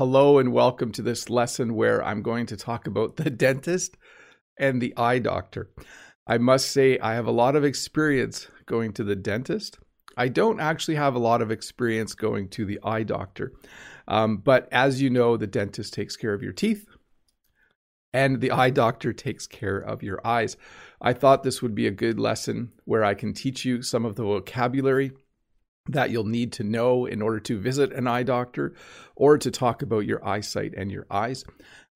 Hello and welcome to this lesson where I'm going to talk about the dentist and the eye doctor. I must say, I have a lot of experience going to the dentist. I don't actually have a lot of experience going to the eye doctor. Um, but as you know, the dentist takes care of your teeth and the eye doctor takes care of your eyes. I thought this would be a good lesson where I can teach you some of the vocabulary that you'll need to know in order to visit an eye doctor or to talk about your eyesight and your eyes,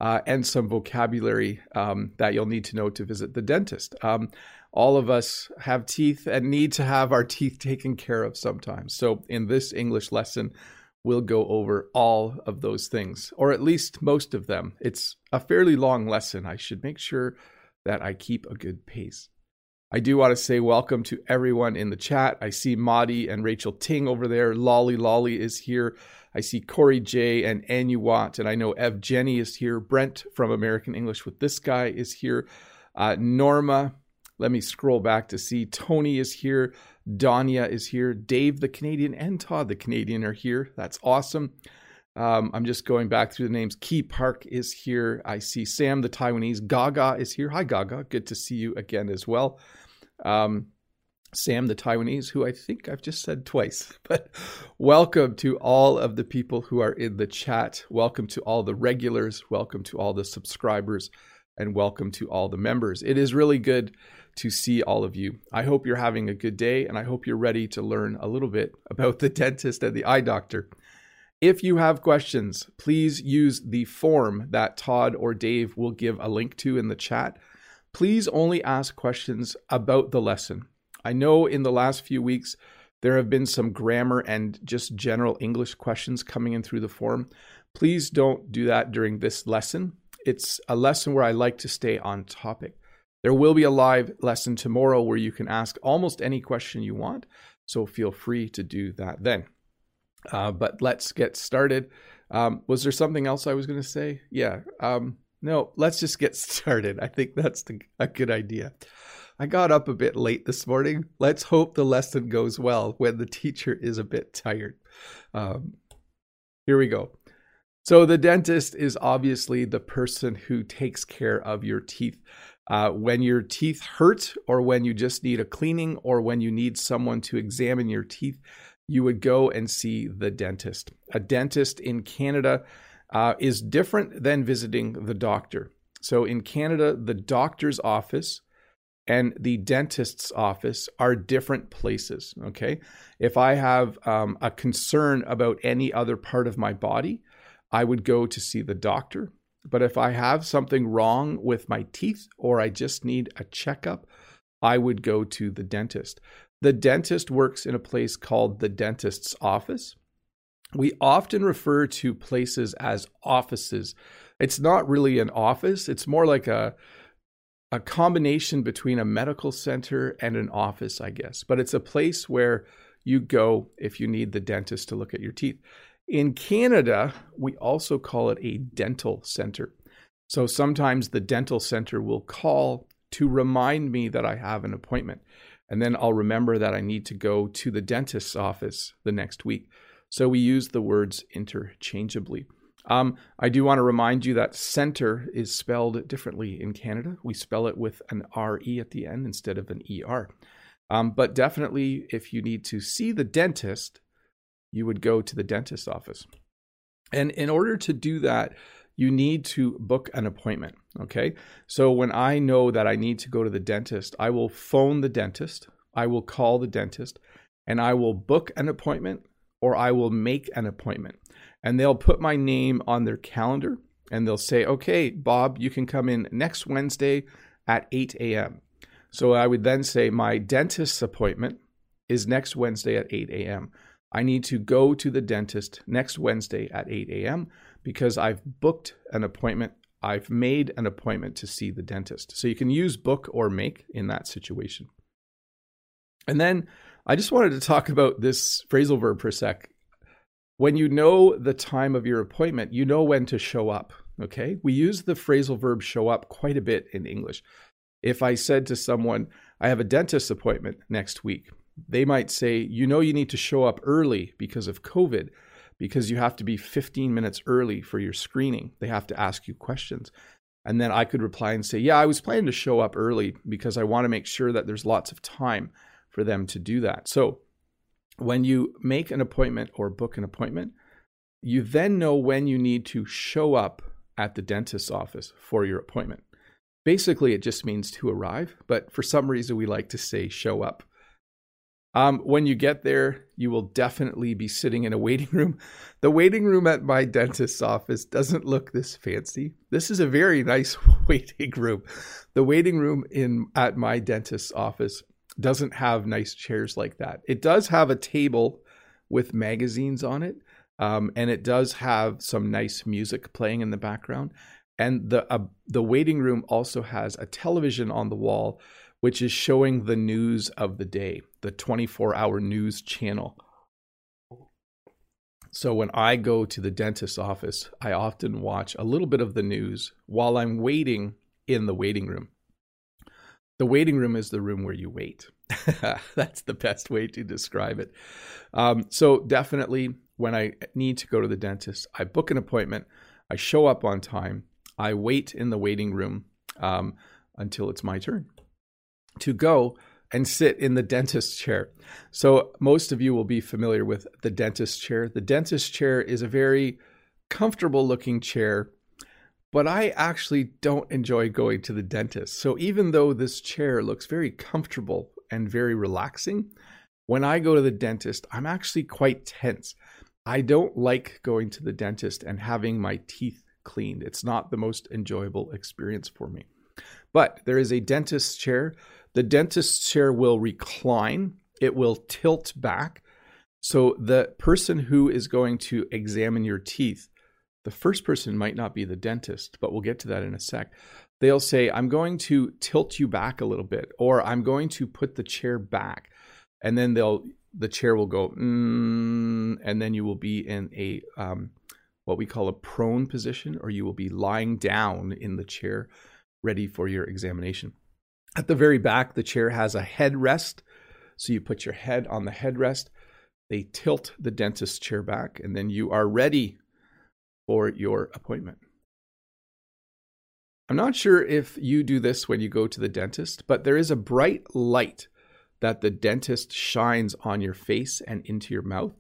uh, and some vocabulary um, that you'll need to know to visit the dentist. Um, all of us have teeth and need to have our teeth taken care of sometimes. So, in this English lesson, we'll go over all of those things, or at least most of them. It's a fairly long lesson. I should make sure that I keep a good pace. I do want to say welcome to everyone in the chat. I see Madi and Rachel Ting over there. Lolly Lolly is here. I see Corey J and Anu Watt, and I know Ev Jenny is here. Brent from American English with this guy is here. Uh, Norma, let me scroll back to see. Tony is here. Danya is here. Dave the Canadian and Todd the Canadian are here. That's awesome. Um, I'm just going back through the names. Key Park is here. I see Sam the Taiwanese. Gaga is here. Hi, Gaga. Good to see you again as well. Um, Sam the Taiwanese, who I think I've just said twice. But welcome to all of the people who are in the chat. Welcome to all the regulars. Welcome to all the subscribers. And welcome to all the members. It is really good to see all of you. I hope you're having a good day and I hope you're ready to learn a little bit about the dentist and the eye doctor. If you have questions, please use the form that Todd or Dave will give a link to in the chat please only ask questions about the lesson. I know in the last few weeks there have been some grammar and just general English questions coming in through the forum. Please don't do that during this lesson. It's a lesson where I like to stay on topic. There will be a live lesson tomorrow where you can ask almost any question you want, so feel free to do that then. Uh, but let's get started. Um, was there something else I was going to say? Yeah. Um, no, let's just get started. I think that's the, a good idea. I got up a bit late this morning. Let's hope the lesson goes well when the teacher is a bit tired. Um, here we go. So, the dentist is obviously the person who takes care of your teeth. Uh, when your teeth hurt, or when you just need a cleaning, or when you need someone to examine your teeth, you would go and see the dentist. A dentist in Canada uh, is different than visiting the doctor. So in Canada, the doctor's office and the dentist's office are different places. Okay. If I have um, a concern about any other part of my body, I would go to see the doctor. But if I have something wrong with my teeth or I just need a checkup, I would go to the dentist. The dentist works in a place called the dentist's office we often refer to places as offices. It's not really an office, it's more like a a combination between a medical center and an office, I guess. But it's a place where you go if you need the dentist to look at your teeth. In Canada, we also call it a dental center. So sometimes the dental center will call to remind me that I have an appointment. And then I'll remember that I need to go to the dentist's office the next week. So we use the words interchangeably. Um, I do want to remind you that center is spelled differently in Canada. We spell it with an RE at the end instead of an ER. Um, but definitely, if you need to see the dentist, you would go to the dentist office. And in order to do that, you need to book an appointment. Okay. So when I know that I need to go to the dentist, I will phone the dentist, I will call the dentist, and I will book an appointment or I will make an appointment. And they'll put my name on their calendar and they'll say, okay, Bob, you can come in next Wednesday at 8 a.m. So I would then say, my dentist's appointment is next Wednesday at 8 a.m. I need to go to the dentist next Wednesday at 8 a.m. because I've booked an appointment. I've made an appointment to see the dentist. So you can use book or make in that situation. And then I just wanted to talk about this phrasal verb for a sec. When you know the time of your appointment, you know when to show up. Okay. We use the phrasal verb show up quite a bit in English. If I said to someone, I have a dentist appointment next week, they might say, You know, you need to show up early because of COVID, because you have to be 15 minutes early for your screening. They have to ask you questions. And then I could reply and say, Yeah, I was planning to show up early because I want to make sure that there's lots of time for them to do that. So when you make an appointment or book an appointment, you then know when you need to show up at the dentist's office for your appointment. Basically, it just means to arrive, but for some reason, we like to say show up. Um, when you get there, you will definitely be sitting in a waiting room. The waiting room at my dentist's office doesn't look this fancy. This is a very nice waiting room. The waiting room in at my dentist's office doesn't have nice chairs like that. It does have a table with magazines on it, um, and it does have some nice music playing in the background. And the uh, the waiting room also has a television on the wall, which is showing the news of the day, the 24 hour news channel. So when I go to the dentist's office, I often watch a little bit of the news while I'm waiting in the waiting room. The waiting room is the room where you wait. That's the best way to describe it. Um, so definitely, when I need to go to the dentist, I book an appointment. I show up on time. I wait in the waiting room um, until it's my turn to go and sit in the dentist chair. So, most of you will be familiar with the dentist chair. The dentist chair is a very comfortable looking chair, but I actually don't enjoy going to the dentist. So, even though this chair looks very comfortable and very relaxing, when I go to the dentist, I'm actually quite tense. I don't like going to the dentist and having my teeth cleaned. It's not the most enjoyable experience for me. But there is a dentist chair. The dentist chair will recline, it will tilt back. So the person who is going to examine your teeth, the first person might not be the dentist, but we'll get to that in a sec. They'll say, I'm going to tilt you back a little bit, or I'm going to put the chair back. And then they'll the chair will go, mm, and then you will be in a um, what we call a prone position, or you will be lying down in the chair, ready for your examination. At the very back, the chair has a headrest. So you put your head on the headrest, they tilt the dentist chair back, and then you are ready for your appointment. I'm not sure if you do this when you go to the dentist, but there is a bright light that the dentist shines on your face and into your mouth.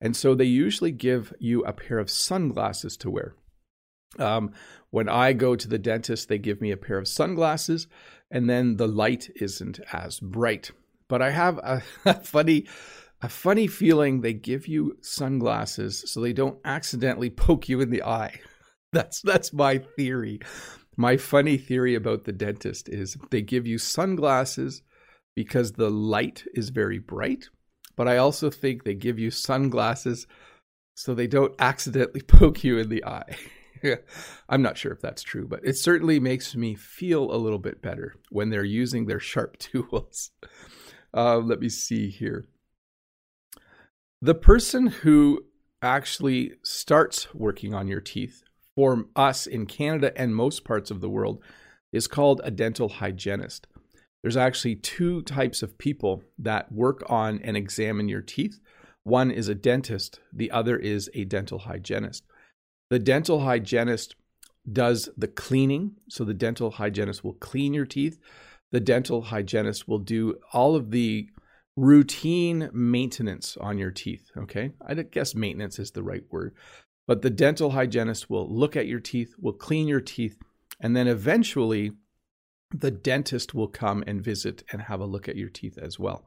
And so they usually give you a pair of sunglasses to wear. Um, when I go to the dentist, they give me a pair of sunglasses, and then the light isn't as bright. But I have a, funny, a funny feeling they give you sunglasses so they don't accidentally poke you in the eye. That's that's my theory. My funny theory about the dentist is they give you sunglasses because the light is very bright but I also think they give you sunglasses so they don't accidentally poke you in the eye. I'm not sure if that's true, but it certainly makes me feel a little bit better when they're using their sharp tools. Uh, let me see here. The person who actually starts working on your teeth for us in Canada and most parts of the world is called a dental hygienist there's actually two types of people that work on and examine your teeth. One is a dentist, the other is a dental hygienist. The dental hygienist does the cleaning, so the dental hygienist will clean your teeth. The dental hygienist will do all of the routine maintenance on your teeth. Okay, I guess maintenance is the right word. But the dental hygienist will look at your teeth, will clean your teeth, and then eventually the dentist will come and visit and have a look at your teeth as well.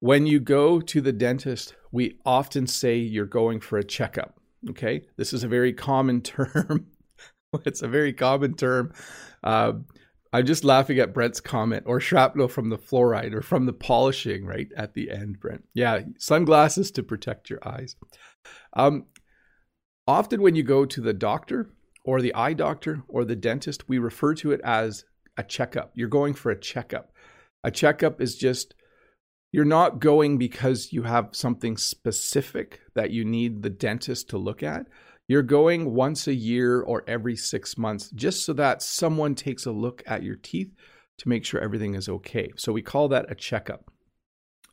When you go to the dentist, we often say you're going for a checkup. Okay, this is a very common term. it's a very common term. Uh, I'm just laughing at Brent's comment or shrapnel from the fluoride or from the polishing right at the end, Brent. Yeah, sunglasses to protect your eyes. Um, often, when you go to the doctor, or the eye doctor or the dentist, we refer to it as a checkup. You're going for a checkup. A checkup is just, you're not going because you have something specific that you need the dentist to look at. You're going once a year or every six months just so that someone takes a look at your teeth to make sure everything is okay. So we call that a checkup.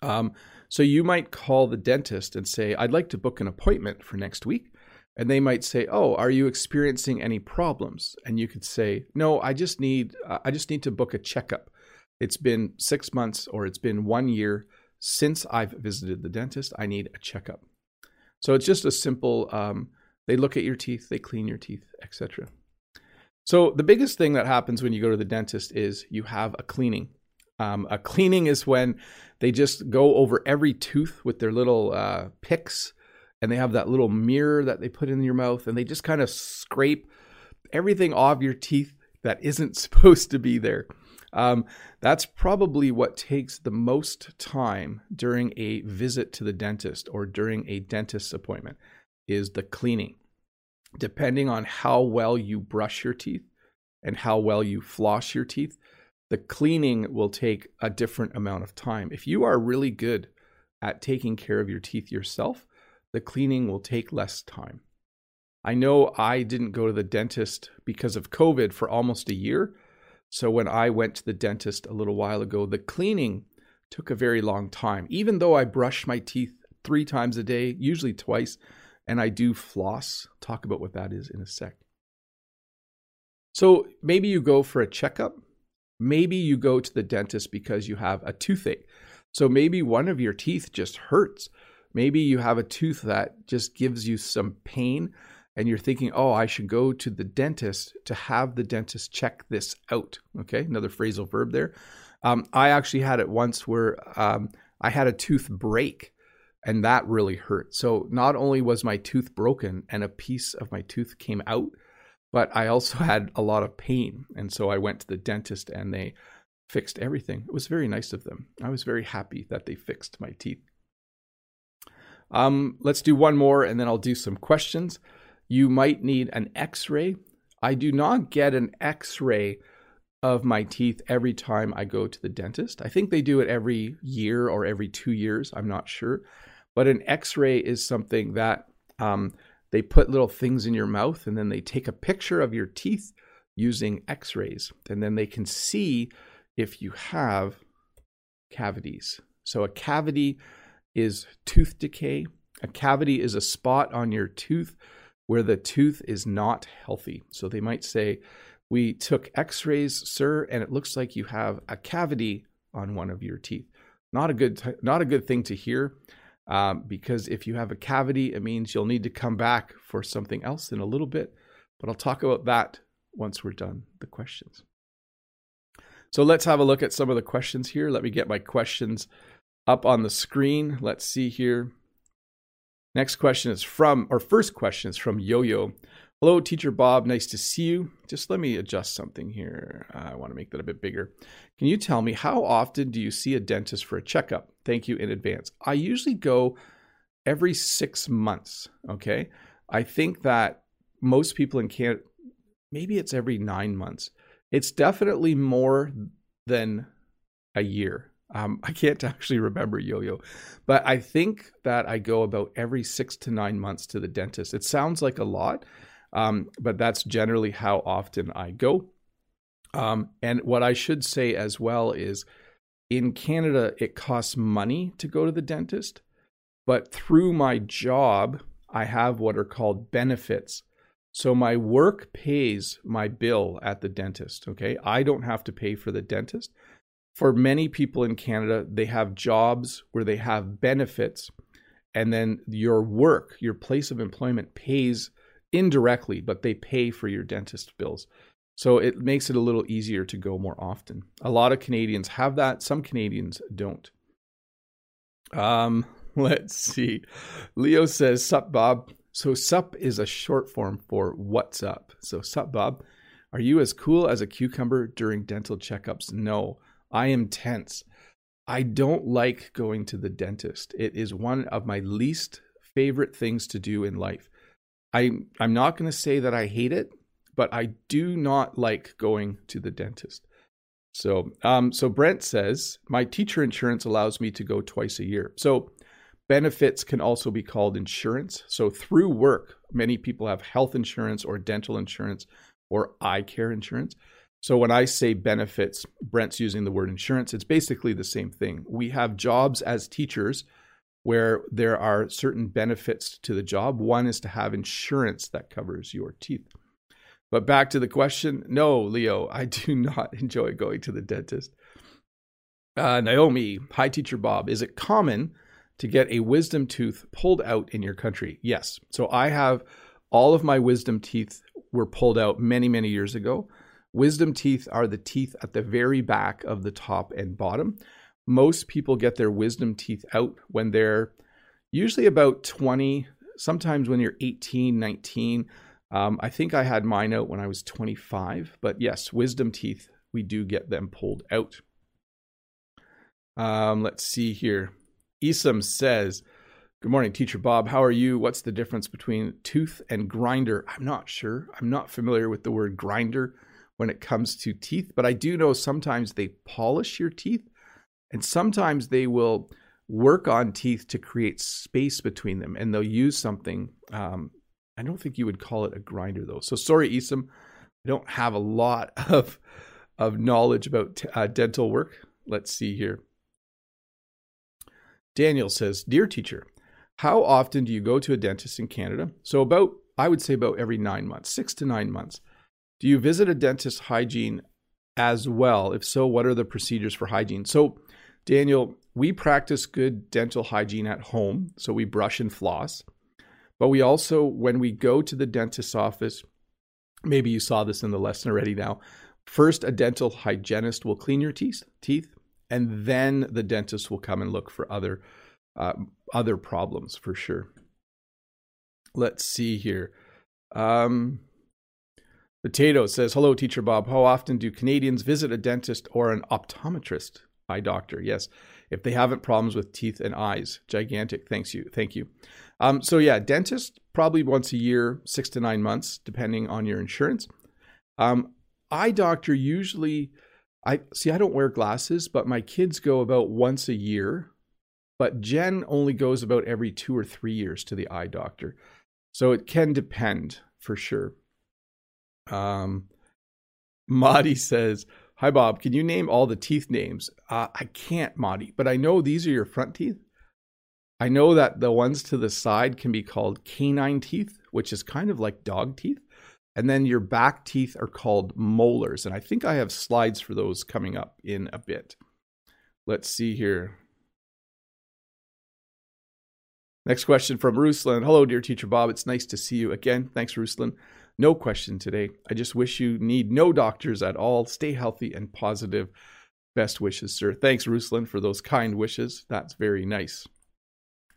Um, So you might call the dentist and say, I'd like to book an appointment for next week. And they might say, "Oh, are you experiencing any problems?" And you could say, "No, I just need uh, I just need to book a checkup. It's been 6 months or it's been 1 year since I've visited the dentist. I need a checkup." So it's just a simple um, they look at your teeth, they clean your teeth, etc. So the biggest thing that happens when you go to the dentist is you have a cleaning. Um, a cleaning is when they just go over every tooth with their little uh, picks, and they have that little mirror that they put in your mouth, and they just kind of scrape everything off your teeth that isn't supposed to be there. Um, that's probably what takes the most time during a visit to the dentist or during a dentist's appointment is the cleaning. Depending on how well you brush your teeth and how well you floss your teeth, the cleaning will take a different amount of time. If you are really good at taking care of your teeth yourself, the cleaning will take less time. I know I didn't go to the dentist because of COVID for almost a year. So when I went to the dentist a little while ago, the cleaning took a very long time. Even though I brush my teeth three times a day, usually twice, and I do floss. Talk about what that is in a sec. So maybe you go for a checkup. Maybe you go to the dentist because you have a toothache. So maybe one of your teeth just hurts. Maybe you have a tooth that just gives you some pain and you're thinking, oh, I should go to the dentist to have the dentist check this out. Okay, another phrasal verb there. Um, I actually had it once where um, I had a tooth break and that really hurt. So not only was my tooth broken and a piece of my tooth came out, but I also had a lot of pain. And so I went to the dentist and they fixed everything. It was very nice of them. I was very happy that they fixed my teeth. Um, let's do one more and then I'll do some questions. You might need an x ray. I do not get an x ray of my teeth every time I go to the dentist. I think they do it every year or every two years. I'm not sure. But an x ray is something that um, they put little things in your mouth and then they take a picture of your teeth using x rays. And then they can see if you have cavities. So a cavity is tooth decay. A cavity is a spot on your tooth where the tooth is not healthy. So they might say, We took x rays, sir, and it looks like you have a cavity on one of your teeth. Not a good, t- not a good thing to hear um, because if you have a cavity, it means you'll need to come back for something else in a little bit. But I'll talk about that once we're done the questions. So let's have a look at some of the questions here. Let me get my questions up on the screen. Let's see here. Next question is from, or first question is from Yo Yo. Hello, Teacher Bob. Nice to see you. Just let me adjust something here. I want to make that a bit bigger. Can you tell me how often do you see a dentist for a checkup? Thank you in advance. I usually go every six months. Okay. I think that most people in Canada, maybe it's every nine months. It's definitely more than a year. Um, I can't actually remember yo yo, but I think that I go about every six to nine months to the dentist. It sounds like a lot, um, but that's generally how often I go. Um, and what I should say as well is in Canada, it costs money to go to the dentist, but through my job, I have what are called benefits. So my work pays my bill at the dentist. Okay. I don't have to pay for the dentist. For many people in Canada, they have jobs where they have benefits, and then your work, your place of employment pays indirectly, but they pay for your dentist bills. So it makes it a little easier to go more often. A lot of Canadians have that, some Canadians don't. Um, let's see. Leo says, Sup, Bob. So, sup is a short form for what's up. So, sup, Bob. Are you as cool as a cucumber during dental checkups? No, I am tense. I don't like going to the dentist. It is one of my least favorite things to do in life. I I'm not going to say that I hate it, but I do not like going to the dentist. So, um, so Brent says my teacher insurance allows me to go twice a year. So, benefits can also be called insurance. So, through work, many people have health insurance or dental insurance or eye care insurance. So, when I say benefits, Brent's using the word insurance. It's basically the same thing. We have jobs as teachers where there are certain benefits to the job. One is to have insurance that covers your teeth. But back to the question no, Leo, I do not enjoy going to the dentist. Uh, Naomi, hi, teacher Bob. Is it common to get a wisdom tooth pulled out in your country? Yes. So I have all of my wisdom teeth were pulled out many, many years ago. Wisdom teeth are the teeth at the very back of the top and bottom. Most people get their wisdom teeth out when they're usually about 20, sometimes when you're 18, 19. Um, I think I had mine out when I was 25, but yes, wisdom teeth, we do get them pulled out. Um, let's see here. Isam says, Good morning, Teacher Bob. How are you? What's the difference between tooth and grinder? I'm not sure. I'm not familiar with the word grinder when it comes to teeth, but I do know sometimes they polish your teeth and sometimes they will work on teeth to create space between them and they'll use something. Um, I don't think you would call it a grinder though. So sorry, Isam. I don't have a lot of, of knowledge about t- uh, dental work. Let's see here. Daniel says, Dear teacher, how often do you go to a dentist in Canada? So, about, I would say, about every nine months, six to nine months. Do you visit a dentist hygiene as well? If so, what are the procedures for hygiene? So, Daniel, we practice good dental hygiene at home. So, we brush and floss. But we also, when we go to the dentist's office, maybe you saw this in the lesson already now. First, a dental hygienist will clean your teeth, teeth, and then the dentist will come and look for other uh, other problems for sure. Let's see here. Um, Potato says, Hello, Teacher Bob. How often do Canadians visit a dentist or an optometrist? Eye doctor, yes. If they haven't problems with teeth and eyes. Gigantic. Thanks you. Thank you. Um, so yeah, dentist probably once a year, six to nine months, depending on your insurance. Um, eye doctor usually I see I don't wear glasses, but my kids go about once a year. But Jen only goes about every two or three years to the eye doctor. So it can depend for sure. Um, Madi says, Hi, Bob. Can you name all the teeth names? Uh, I can't, Madi, but I know these are your front teeth. I know that the ones to the side can be called canine teeth, which is kind of like dog teeth. And then your back teeth are called molars. And I think I have slides for those coming up in a bit. Let's see here. Next question from Ruslan. Hello, dear teacher Bob. It's nice to see you again. Thanks, Ruslan. No question today. I just wish you need no doctors at all. Stay healthy and positive. Best wishes, sir. Thanks, Ruslan, for those kind wishes. That's very nice.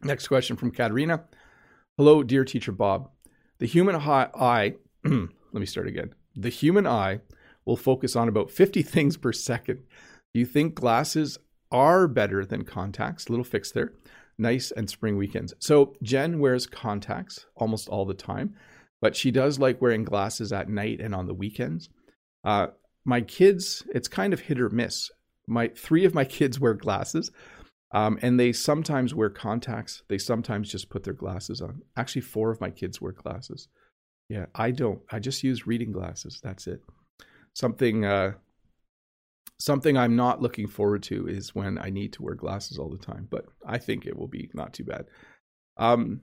Next question from Katerina. Hello, dear teacher Bob. The human eye, let me start again. The human eye will focus on about 50 things per second. Do you think glasses are better than contacts? Little fix there. Nice and spring weekends. So Jen wears contacts almost all the time but she does like wearing glasses at night and on the weekends. Uh, my kids, it's kind of hit or miss. My three of my kids wear glasses, um, and they sometimes wear contacts. They sometimes just put their glasses on. Actually, four of my kids wear glasses. Yeah, I don't. I just use reading glasses. That's it. Something uh, something I'm not looking forward to is when I need to wear glasses all the time. But I think it will be not too bad. Um,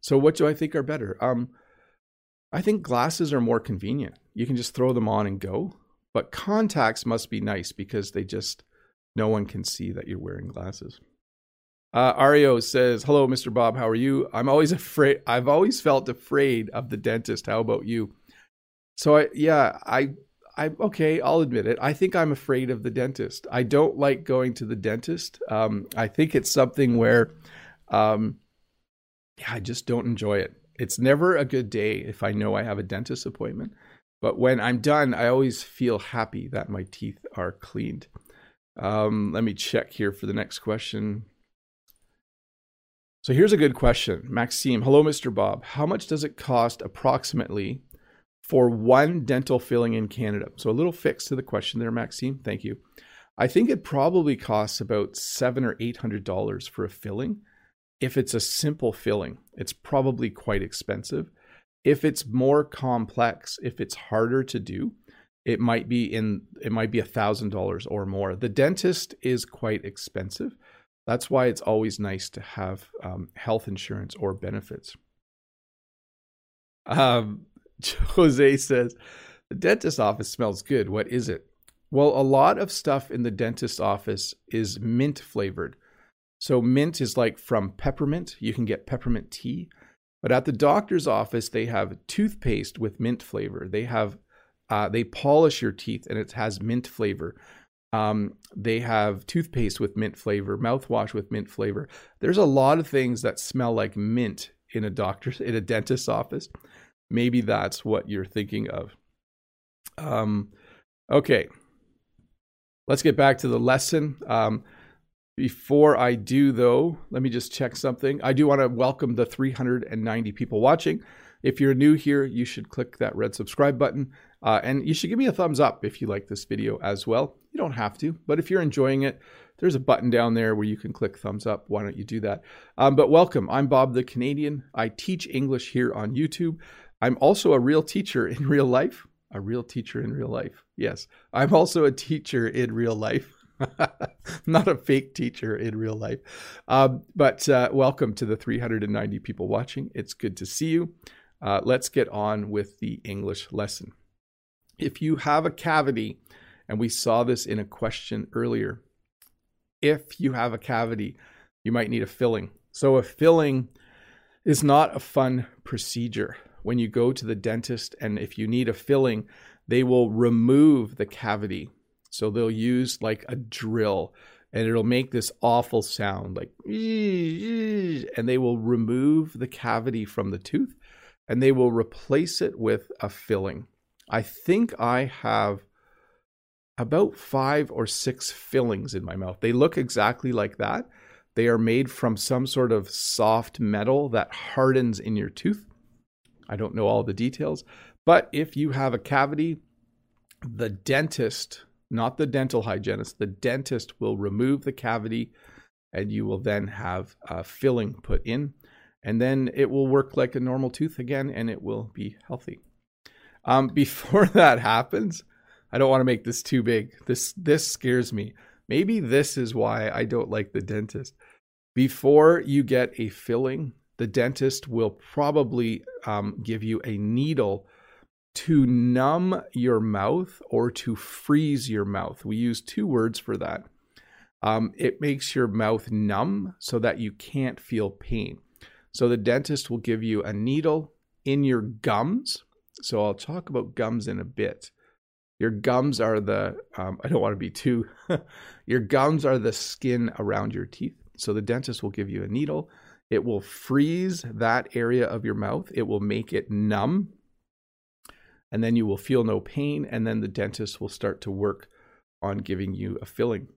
so what do I think are better? Um, I think glasses are more convenient. You can just throw them on and go. But contacts must be nice because they just, no one can see that you're wearing glasses. Uh, Ario says, Hello, Mr. Bob. How are you? I'm always afraid. I've always felt afraid of the dentist. How about you? So, I, yeah, I, I, okay, I'll admit it. I think I'm afraid of the dentist. I don't like going to the dentist. Um, I think it's something where, um, yeah, I just don't enjoy it. It's never a good day if I know I have a dentist appointment. But when I'm done, I always feel happy that my teeth are cleaned. Um, let me check here for the next question. So here's a good question. Maxime, hello, Mr. Bob. How much does it cost approximately for one dental filling in Canada? So a little fix to the question there, Maxime. Thank you. I think it probably costs about seven or eight hundred dollars for a filling. If it's a simple filling, it's probably quite expensive. If it's more complex, if it's harder to do, it might be in it might be a thousand dollars or more. The dentist is quite expensive. That's why it's always nice to have um, health insurance or benefits. Um, Jose says, the dentist office smells good. What is it? Well, a lot of stuff in the dentist office is mint flavored. So, mint is like from peppermint. You can get peppermint tea. But at the doctor's office, they have toothpaste with mint flavor. They have, uh, they polish your teeth and it has mint flavor. Um, they have toothpaste with mint flavor, mouthwash with mint flavor. There's a lot of things that smell like mint in a doctor's, in a dentist's office. Maybe that's what you're thinking of. Um, okay, let's get back to the lesson. Um, before I do, though, let me just check something. I do want to welcome the 390 people watching. If you're new here, you should click that red subscribe button. Uh, and you should give me a thumbs up if you like this video as well. You don't have to, but if you're enjoying it, there's a button down there where you can click thumbs up. Why don't you do that? Um, but welcome. I'm Bob the Canadian. I teach English here on YouTube. I'm also a real teacher in real life. A real teacher in real life. Yes. I'm also a teacher in real life. Not a fake teacher in real life. Um, but uh, welcome to the 390 people watching. It's good to see you. Uh, let's get on with the English lesson. If you have a cavity, and we saw this in a question earlier, if you have a cavity, you might need a filling. So, a filling is not a fun procedure when you go to the dentist and if you need a filling, they will remove the cavity. So they'll use like a drill and it'll make this awful sound like and they will remove the cavity from the tooth and they will replace it with a filling. I think I have about 5 or 6 fillings in my mouth. They look exactly like that. They are made from some sort of soft metal that hardens in your tooth I don't know all the details, but if you have a cavity, the dentist, not the dental hygienist, the dentist will remove the cavity and you will then have a filling put in. And then it will work like a normal tooth again and it will be healthy. Um, before that happens, I don't want to make this too big. This this scares me. Maybe this is why I don't like the dentist. Before you get a filling, the dentist will probably um, give you a needle to numb your mouth or to freeze your mouth. We use two words for that. Um, it makes your mouth numb so that you can't feel pain. So the dentist will give you a needle in your gums. So I'll talk about gums in a bit. Your gums are the, um, I don't want to be too, your gums are the skin around your teeth. So the dentist will give you a needle it will freeze that area of your mouth. It will make it numb. And then you will feel no pain. And then the dentist will start to work on giving you a filling.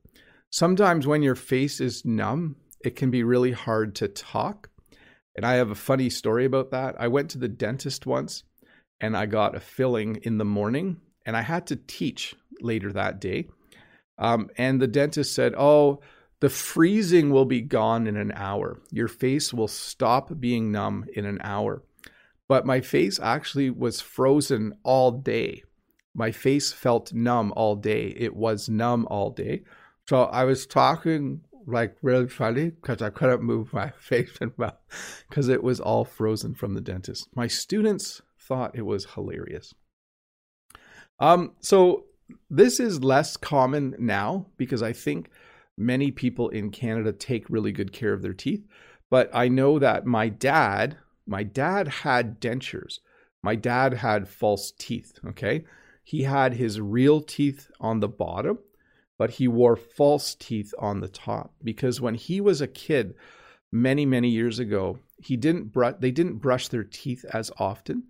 Sometimes when your face is numb, it can be really hard to talk. And I have a funny story about that. I went to the dentist once and I got a filling in the morning and I had to teach later that day. Um, and the dentist said, Oh, the freezing will be gone in an hour. Your face will stop being numb in an hour. But my face actually was frozen all day. My face felt numb all day. It was numb all day. So I was talking like really funny because I couldn't move my face and mouth because it was all frozen from the dentist. My students thought it was hilarious. Um, so this is less common now because I think many people in Canada take really good care of their teeth. But I know that my dad, my dad had dentures. My dad had false teeth. Okay. He had his real teeth on the bottom, but he wore false teeth on the top because when he was a kid, many, many years ago, he didn't brush, they didn't brush their teeth as often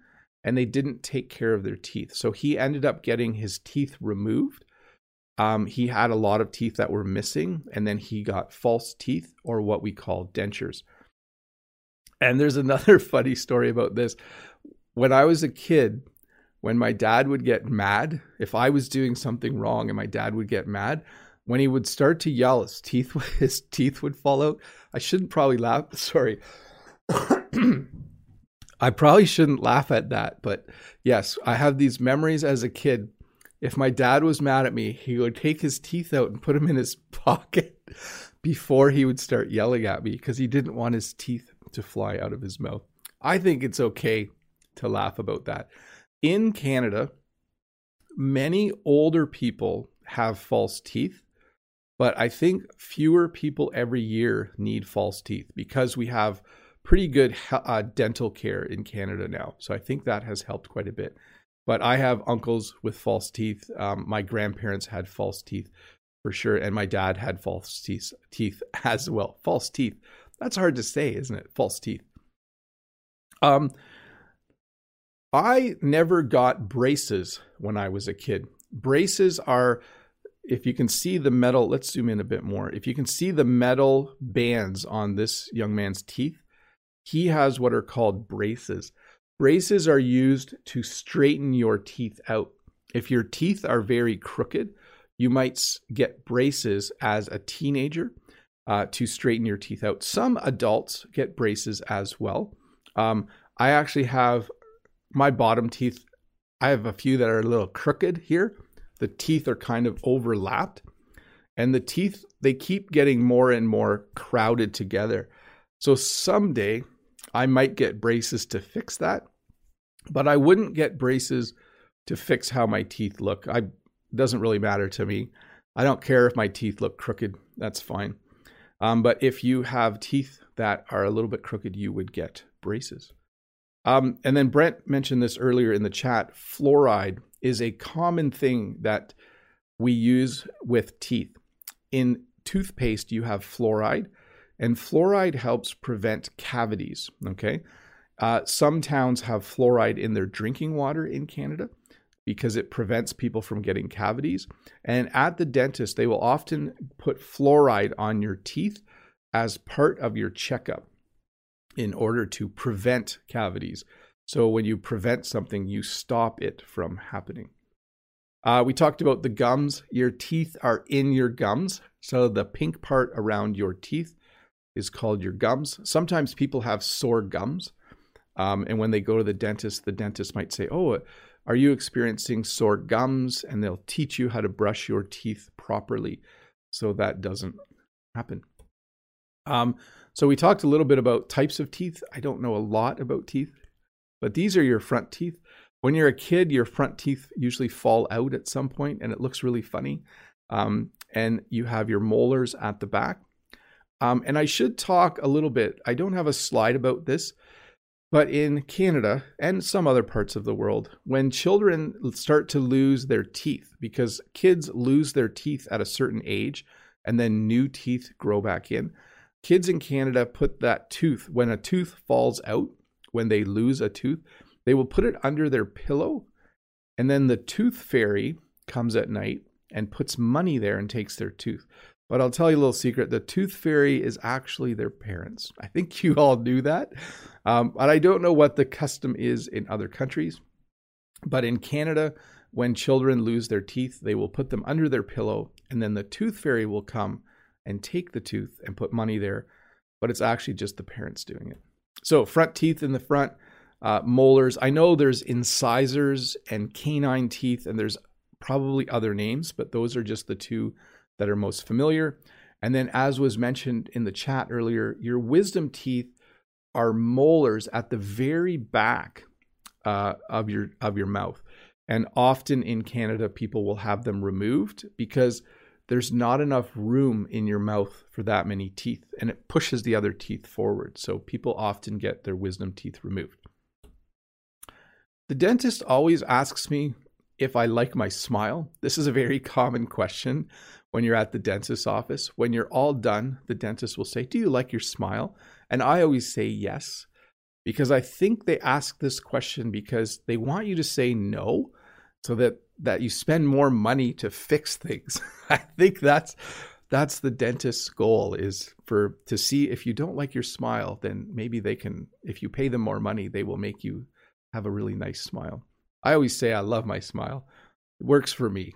and they didn't take care of their teeth. So he ended up getting his teeth removed um, he had a lot of teeth that were missing, and then he got false teeth or what we call dentures. And there's another funny story about this. When I was a kid, when my dad would get mad, if I was doing something wrong and my dad would get mad, when he would start to yell, his teeth his teeth would fall out. I shouldn't probably laugh. Sorry. I probably shouldn't laugh at that, but yes, I have these memories as a kid if my dad was mad at me, he would take his teeth out and put them in his pocket before he would start yelling at me because he didn't want his teeth to fly out of his mouth. I think it's okay to laugh about that. In Canada, many older people have false teeth, but I think fewer people every year need false teeth because we have pretty good uh, dental care in Canada now. So I think that has helped quite a bit. But I have uncles with false teeth. Um, my grandparents had false teeth for sure, and my dad had false teeth, teeth as well. False teeth. That's hard to say, isn't it? False teeth. Um, I never got braces when I was a kid. Braces are, if you can see the metal, let's zoom in a bit more. If you can see the metal bands on this young man's teeth, he has what are called braces. Braces are used to straighten your teeth out. If your teeth are very crooked, you might get braces as a teenager uh, to straighten your teeth out. Some adults get braces as well. Um, I actually have my bottom teeth. I have a few that are a little crooked here. The teeth are kind of overlapped, and the teeth they keep getting more and more crowded together. So someday I might get braces to fix that, but I wouldn't get braces to fix how my teeth look. I doesn't really matter to me. I don't care if my teeth look crooked. That's fine. Um, but if you have teeth that are a little bit crooked, you would get braces. Um, and then Brent mentioned this earlier in the chat. Fluoride is a common thing that we use with teeth. In toothpaste, you have fluoride, and fluoride helps prevent cavities. Okay. Uh, some towns have fluoride in their drinking water in Canada because it prevents people from getting cavities. And at the dentist, they will often put fluoride on your teeth as part of your checkup in order to prevent cavities. So when you prevent something, you stop it from happening. Uh, we talked about the gums. Your teeth are in your gums. So the pink part around your teeth is called your gums. Sometimes people have sore gums. Um, and when they go to the dentist, the dentist might say, Oh, are you experiencing sore gums? And they'll teach you how to brush your teeth properly so that doesn't happen. Um, so we talked a little bit about types of teeth. I don't know a lot about teeth, but these are your front teeth. When you're a kid, your front teeth usually fall out at some point and it looks really funny. Um, and you have your molars at the back. Um, and I should talk a little bit. I don't have a slide about this, but in Canada and some other parts of the world, when children start to lose their teeth, because kids lose their teeth at a certain age and then new teeth grow back in, kids in Canada put that tooth, when a tooth falls out, when they lose a tooth, they will put it under their pillow. And then the tooth fairy comes at night and puts money there and takes their tooth. But I'll tell you a little secret the tooth fairy is actually their parents. I think you all knew that. Um, but I don't know what the custom is in other countries. But in Canada, when children lose their teeth, they will put them under their pillow, and then the tooth fairy will come and take the tooth and put money there, but it's actually just the parents doing it. So, front teeth in the front, uh, molars. I know there's incisors and canine teeth, and there's probably other names, but those are just the two that are most familiar. And then, as was mentioned in the chat earlier, your wisdom teeth are molars at the very back uh, of your of your mouth. And often in Canada, people will have them removed because there's not enough room in your mouth for that many teeth, and it pushes the other teeth forward. So people often get their wisdom teeth removed. The dentist always asks me if I like my smile. This is a very common question when you're at the dentist's office. When you're all done, the dentist will say, Do you like your smile? And I always say yes, because I think they ask this question because they want you to say no so that that you spend more money to fix things. I think that's that's the dentist's goal is for to see if you don't like your smile, then maybe they can if you pay them more money, they will make you have a really nice smile. I always say I love my smile. It works for me.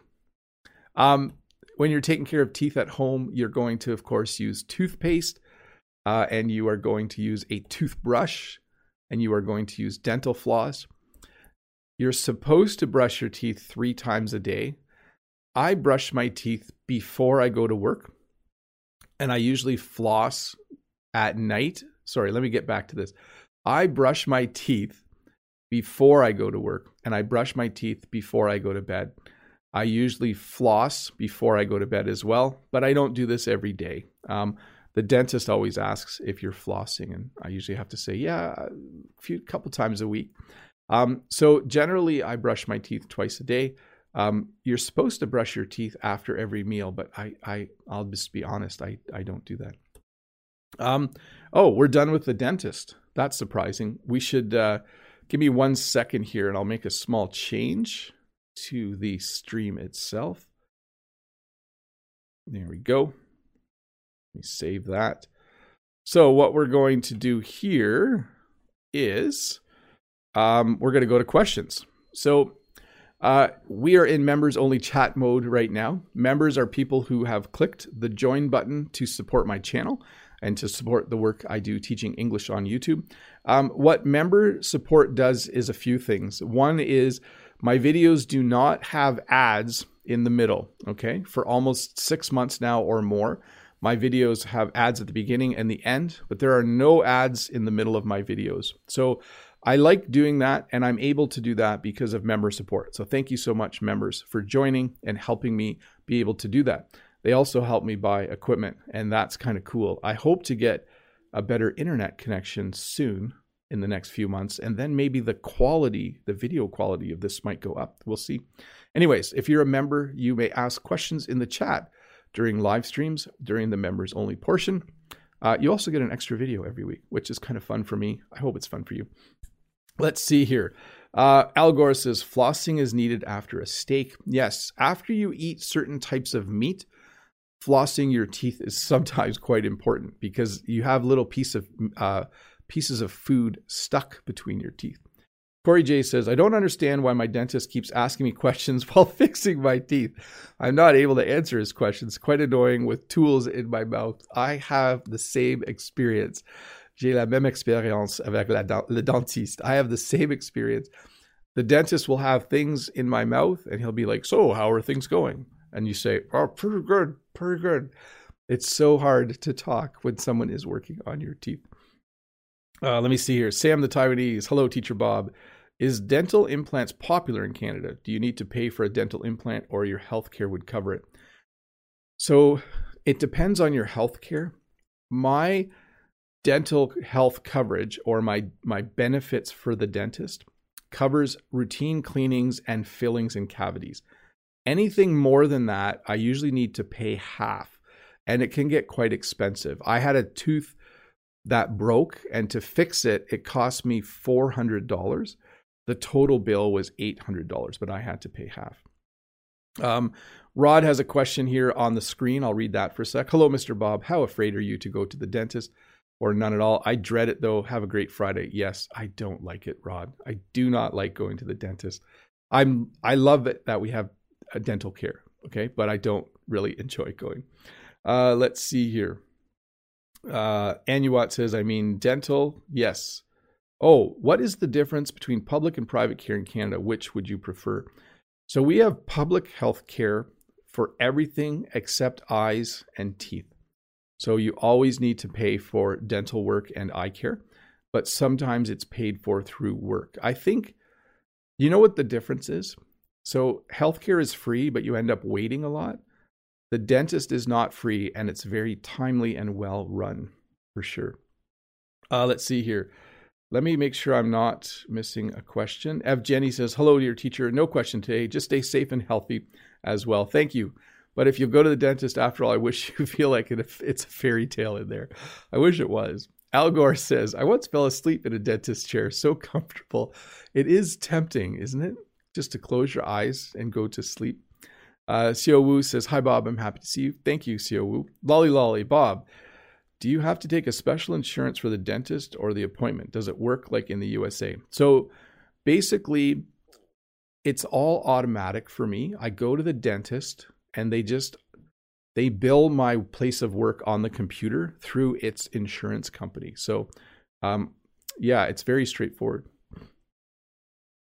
Um, when you're taking care of teeth at home, you're going to, of course, use toothpaste, uh, and you are going to use a toothbrush, and you are going to use dental floss. You're supposed to brush your teeth three times a day. I brush my teeth before I go to work. and I usually floss at night. Sorry, let me get back to this. I brush my teeth before I go to work, and I brush my teeth before I go to bed. I usually floss before I go to bed as well, but I don't do this every day. Um, the dentist always asks if you're flossing, and I usually have to say, yeah, a few couple times a week. Um, so generally, I brush my teeth twice a day. Um, you're supposed to brush your teeth after every meal, but I, I, I'll just be honest, I, I don't do that. Um, oh, we're done with the dentist. That's surprising. We should uh, give me one second here, and I'll make a small change to the stream itself. There we go. Let me save that. So what we're going to do here is um, we're going to go to questions. So uh, we are in members only chat mode right now. Members are people who have clicked the join button to support my channel and to support the work I do teaching English on YouTube. Um, what member support does is a few things. One is my videos do not have ads in the middle, okay? For almost six months now or more. My videos have ads at the beginning and the end, but there are no ads in the middle of my videos. So I like doing that, and I'm able to do that because of member support. So thank you so much, members, for joining and helping me be able to do that. They also help me buy equipment, and that's kind of cool. I hope to get a better internet connection soon in the next few months, and then maybe the quality, the video quality of this might go up. We'll see. Anyways, if you're a member, you may ask questions in the chat during live streams during the members only portion. Uh, you also get an extra video every week, which is kind of fun for me. I hope it's fun for you. Let's see here. Uh, Al Gore says flossing is needed after a steak. Yes, after you eat certain types of meat, flossing your teeth is sometimes quite important because you have little piece of uh, pieces of food stuck between your teeth. Corey J says, I don't understand why my dentist keeps asking me questions while fixing my teeth. I'm not able to answer his questions. Quite annoying with tools in my mouth. I have the same experience. J'ai la même expérience avec la, le dentiste. I have the same experience. The dentist will have things in my mouth and he'll be like, So, how are things going? And you say, Oh, pretty good, pretty good. It's so hard to talk when someone is working on your teeth. Uh, let me see here. Sam the Taiwanese. Hello, Teacher Bob. Is dental implants popular in Canada? Do you need to pay for a dental implant or your health care would cover it? So it depends on your health care. My dental health coverage or my my benefits for the dentist covers routine cleanings and fillings and cavities. Anything more than that, I usually need to pay half and it can get quite expensive. I had a tooth that broke and to fix it it cost me $400. The total bill was $800, but I had to pay half. Um, Rod has a question here on the screen. I'll read that for a sec. Hello, Mr. Bob. How afraid are you to go to the dentist? or none at all. I dread it though. Have a great Friday. Yes, I don't like it, Rod. I do not like going to the dentist. I'm I love it that we have dental care, okay, but I don't really enjoy going. Uh, let's see here. Uh, Anuat says, I mean, dental, yes. Oh, what is the difference between public and private care in Canada? Which would you prefer? So we have public health care for everything except eyes and teeth. So you always need to pay for dental work and eye care, but sometimes it's paid for through work. I think, you know what the difference is? So healthcare is free, but you end up waiting a lot. The dentist is not free, and it's very timely and well run for sure. Uh, let's see here. Let me make sure I'm not missing a question. Ev Jenny says, Hello, dear teacher. No question today. Just stay safe and healthy as well. Thank you. But if you go to the dentist, after all, I wish you feel like it's a fairy tale in there. I wish it was. Al Gore says, I once fell asleep in a dentist chair, so comfortable. It is tempting, isn't it? Just to close your eyes and go to sleep. Uh, Wu says, Hi, Bob. I'm happy to see you. Thank you, Xiao Wu. Lolly Lolly, Bob, do you have to take a special insurance for the dentist or the appointment? Does it work like in the USA? So basically, it's all automatic for me. I go to the dentist and they just they bill my place of work on the computer through its insurance company. So, um, yeah, it's very straightforward.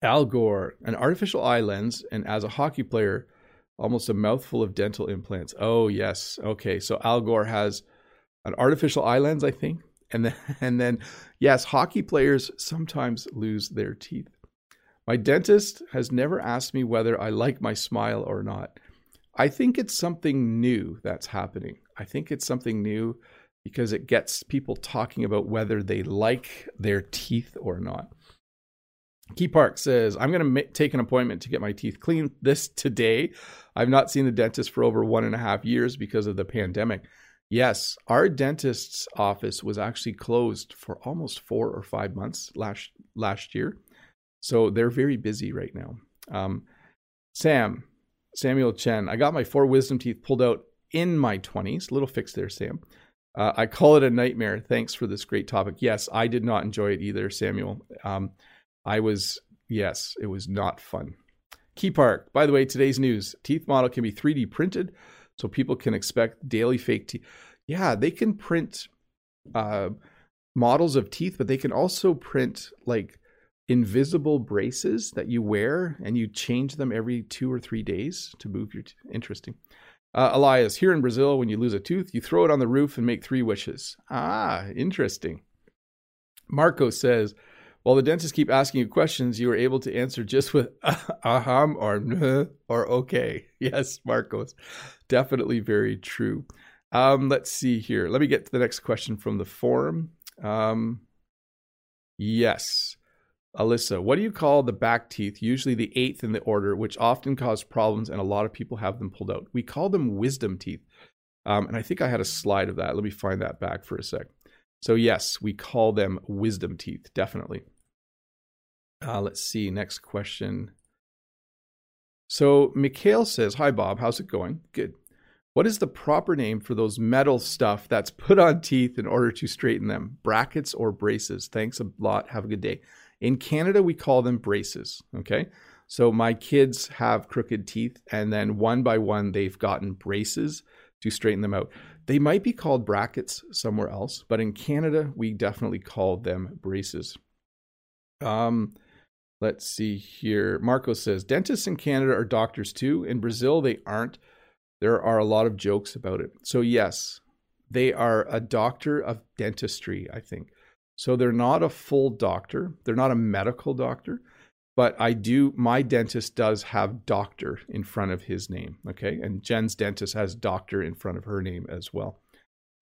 Al Gore, an artificial eye lens, and as a hockey player, almost a mouthful of dental implants. Oh, yes. Okay. So Al Gore has an artificial eye lens, I think. And then, and then, yes, hockey players sometimes lose their teeth. My dentist has never asked me whether I like my smile or not. I think it's something new that's happening. I think it's something new because it gets people talking about whether they like their teeth or not. Key Park says, I'm going to ma- take an appointment to get my teeth cleaned this today. I've not seen the dentist for over one and a half years because of the pandemic. Yes, our dentist's office was actually closed for almost four or five months last last year, so they're very busy right now. Um, Sam, Samuel Chen, I got my four wisdom teeth pulled out in my 20s. Little fix there, Sam. Uh, I call it a nightmare. Thanks for this great topic. Yes, I did not enjoy it either, Samuel. Um, I was, yes, it was not fun. Key Park, by the way, today's news teeth model can be 3D printed so people can expect daily fake teeth. Yeah, they can print uh, models of teeth, but they can also print like invisible braces that you wear and you change them every two or three days to move your. Interesting. Uh, Elias, here in Brazil, when you lose a tooth, you throw it on the roof and make three wishes. Ah, interesting. Marco says, while the dentists keep asking you questions, you are able to answer just with aham or or okay. Yes, Marcos. Definitely very true. Um, let's see here. Let me get to the next question from the forum. Um, yes. Alyssa, what do you call the back teeth, usually the eighth in the order, which often cause problems and a lot of people have them pulled out? We call them wisdom teeth. Um, and I think I had a slide of that. Let me find that back for a sec. So, yes, we call them wisdom teeth, definitely. Uh, let's see, next question. So, Mikhail says, Hi, Bob. How's it going? Good. What is the proper name for those metal stuff that's put on teeth in order to straighten them? Brackets or braces? Thanks a lot. Have a good day. In Canada, we call them braces. Okay. So, my kids have crooked teeth, and then one by one, they've gotten braces to straighten them out. They might be called brackets somewhere else, but in Canada, we definitely call them braces. Um, let's see here. Marco says dentists in Canada are doctors too. In Brazil, they aren't. There are a lot of jokes about it. So, yes, they are a doctor of dentistry, I think. So, they're not a full doctor, they're not a medical doctor, but I do, my dentist does have doctor in front of his name. Okay. And Jen's dentist has doctor in front of her name as well.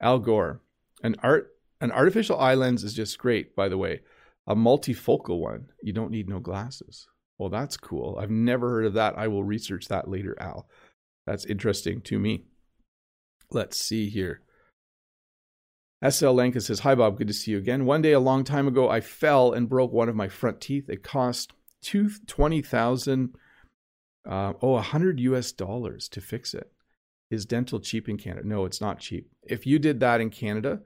Al Gore, an art, an artificial eye lens is just great, by the way. A multifocal one, you don't need no glasses. Well, that's cool. I've never heard of that. I will research that later, Al. That's interesting to me. Let's see here. SL Lanka says, Hi, Bob. Good to see you again. One day, a long time ago, I fell and broke one of my front teeth. It cost two, 20,000, uh, oh, 100 US dollars to fix it. Is dental cheap in Canada? No, it's not cheap. If you did that in Canada,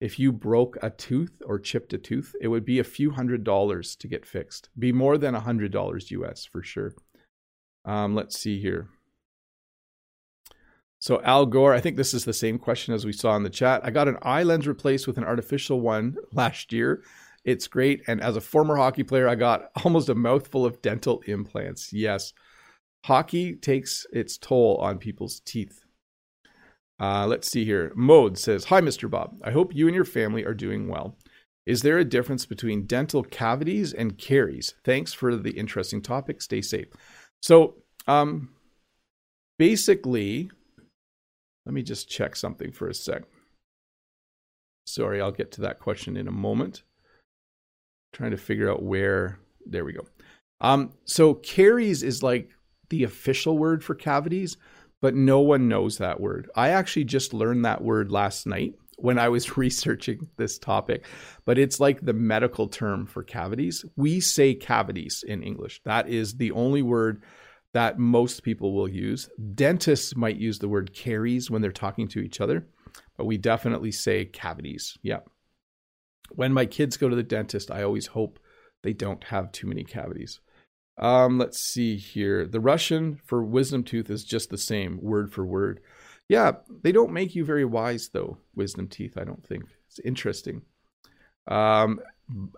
if you broke a tooth or chipped a tooth, it would be a few hundred dollars to get fixed. Be more than a hundred dollars US for sure. Um, let's see here. So Al Gore, I think this is the same question as we saw in the chat. I got an eye lens replaced with an artificial one last year. It's great. And as a former hockey player, I got almost a mouthful of dental implants. Yes, hockey takes its toll on people's teeth. Uh, let's see here. Mode says, Hi, Mr. Bob. I hope you and your family are doing well. Is there a difference between dental cavities and caries? Thanks for the interesting topic. Stay safe. So, um, basically, let me just check something for a sec. Sorry, I'll get to that question in a moment. Trying to figure out where. There we go. Um, so caries is like the official word for cavities, but no one knows that word. I actually just learned that word last night when I was researching this topic, but it's like the medical term for cavities. We say cavities in English. That is the only word that most people will use. Dentists might use the word caries when they're talking to each other, but we definitely say cavities. Yeah. When my kids go to the dentist, I always hope they don't have too many cavities. Um, let's see here. The Russian for wisdom tooth is just the same, word for word. Yeah, they don't make you very wise though, wisdom teeth, I don't think. It's interesting. Um,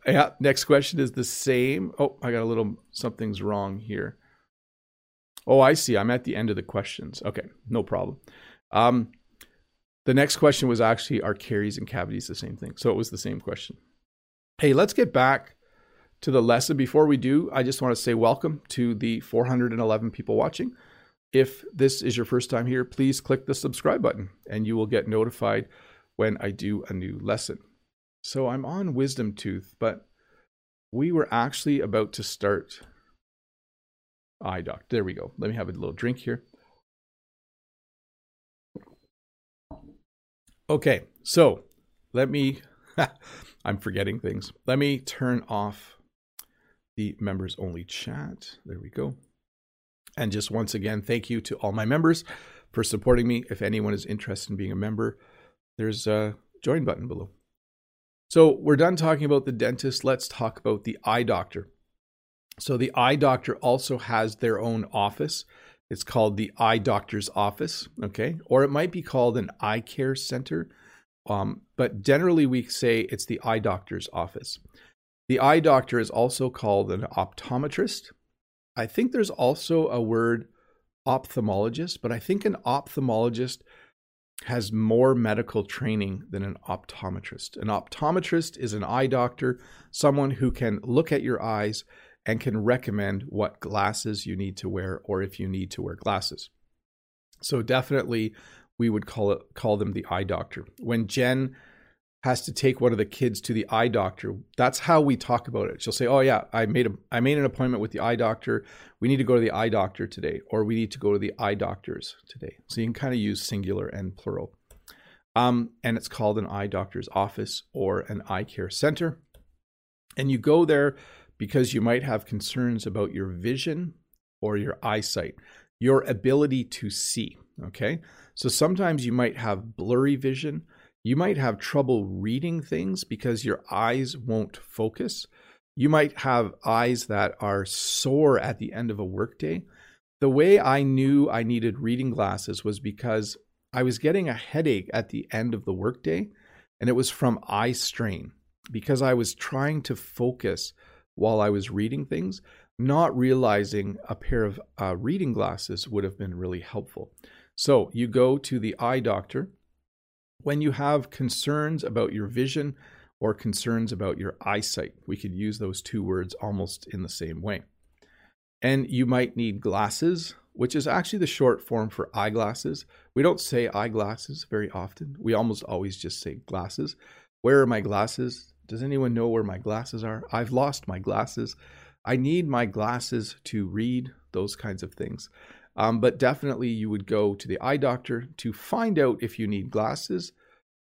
yeah, next question is the same. Oh, I got a little something's wrong here. Oh, I see. I'm at the end of the questions. Okay, no problem. Um, The next question was actually Are caries and cavities the same thing? So it was the same question. Hey, let's get back to the lesson. Before we do, I just want to say welcome to the 411 people watching. If this is your first time here, please click the subscribe button and you will get notified when I do a new lesson. So I'm on Wisdom Tooth, but we were actually about to start eye doc. There we go. Let me have a little drink here. Okay, so let me, I'm forgetting things. Let me turn off the members only chat. There we go. And just once again, thank you to all my members for supporting me. If anyone is interested in being a member, there's a join button below. So we're done talking about the dentist. Let's talk about the eye doctor. So the eye doctor also has their own office. It's called the eye doctor's office, okay? Or it might be called an eye care center. Um, but generally, we say it's the eye doctor's office. The eye doctor is also called an optometrist. I think there's also a word ophthalmologist, but I think an ophthalmologist has more medical training than an optometrist. An optometrist is an eye doctor, someone who can look at your eyes and can recommend what glasses you need to wear or if you need to wear glasses. So definitely we would call it call them the eye doctor. When Jen has to take one of the kids to the eye doctor. That's how we talk about it. She'll say, "Oh yeah, I made a I made an appointment with the eye doctor. We need to go to the eye doctor today, or we need to go to the eye doctors today." So you can kind of use singular and plural. Um, and it's called an eye doctor's office or an eye care center. And you go there because you might have concerns about your vision or your eyesight, your ability to see. Okay. So sometimes you might have blurry vision you might have trouble reading things because your eyes won't focus. You might have eyes that are sore at the end of a workday. The way I knew I needed reading glasses was because I was getting a headache at the end of the workday, and it was from eye strain because I was trying to focus while I was reading things, not realizing a pair of uh, reading glasses would have been really helpful. So you go to the eye doctor when you have concerns about your vision or concerns about your eyesight. We could use those two words almost in the same way. And you might need glasses, which is actually the short form for eyeglasses. We don't say eyeglasses very often. We almost always just say glasses. Where are my glasses? Does anyone know where my glasses are? I've lost my glasses. I need my glasses to read, those kinds of things. Um, but definitely, you would go to the eye doctor to find out if you need glasses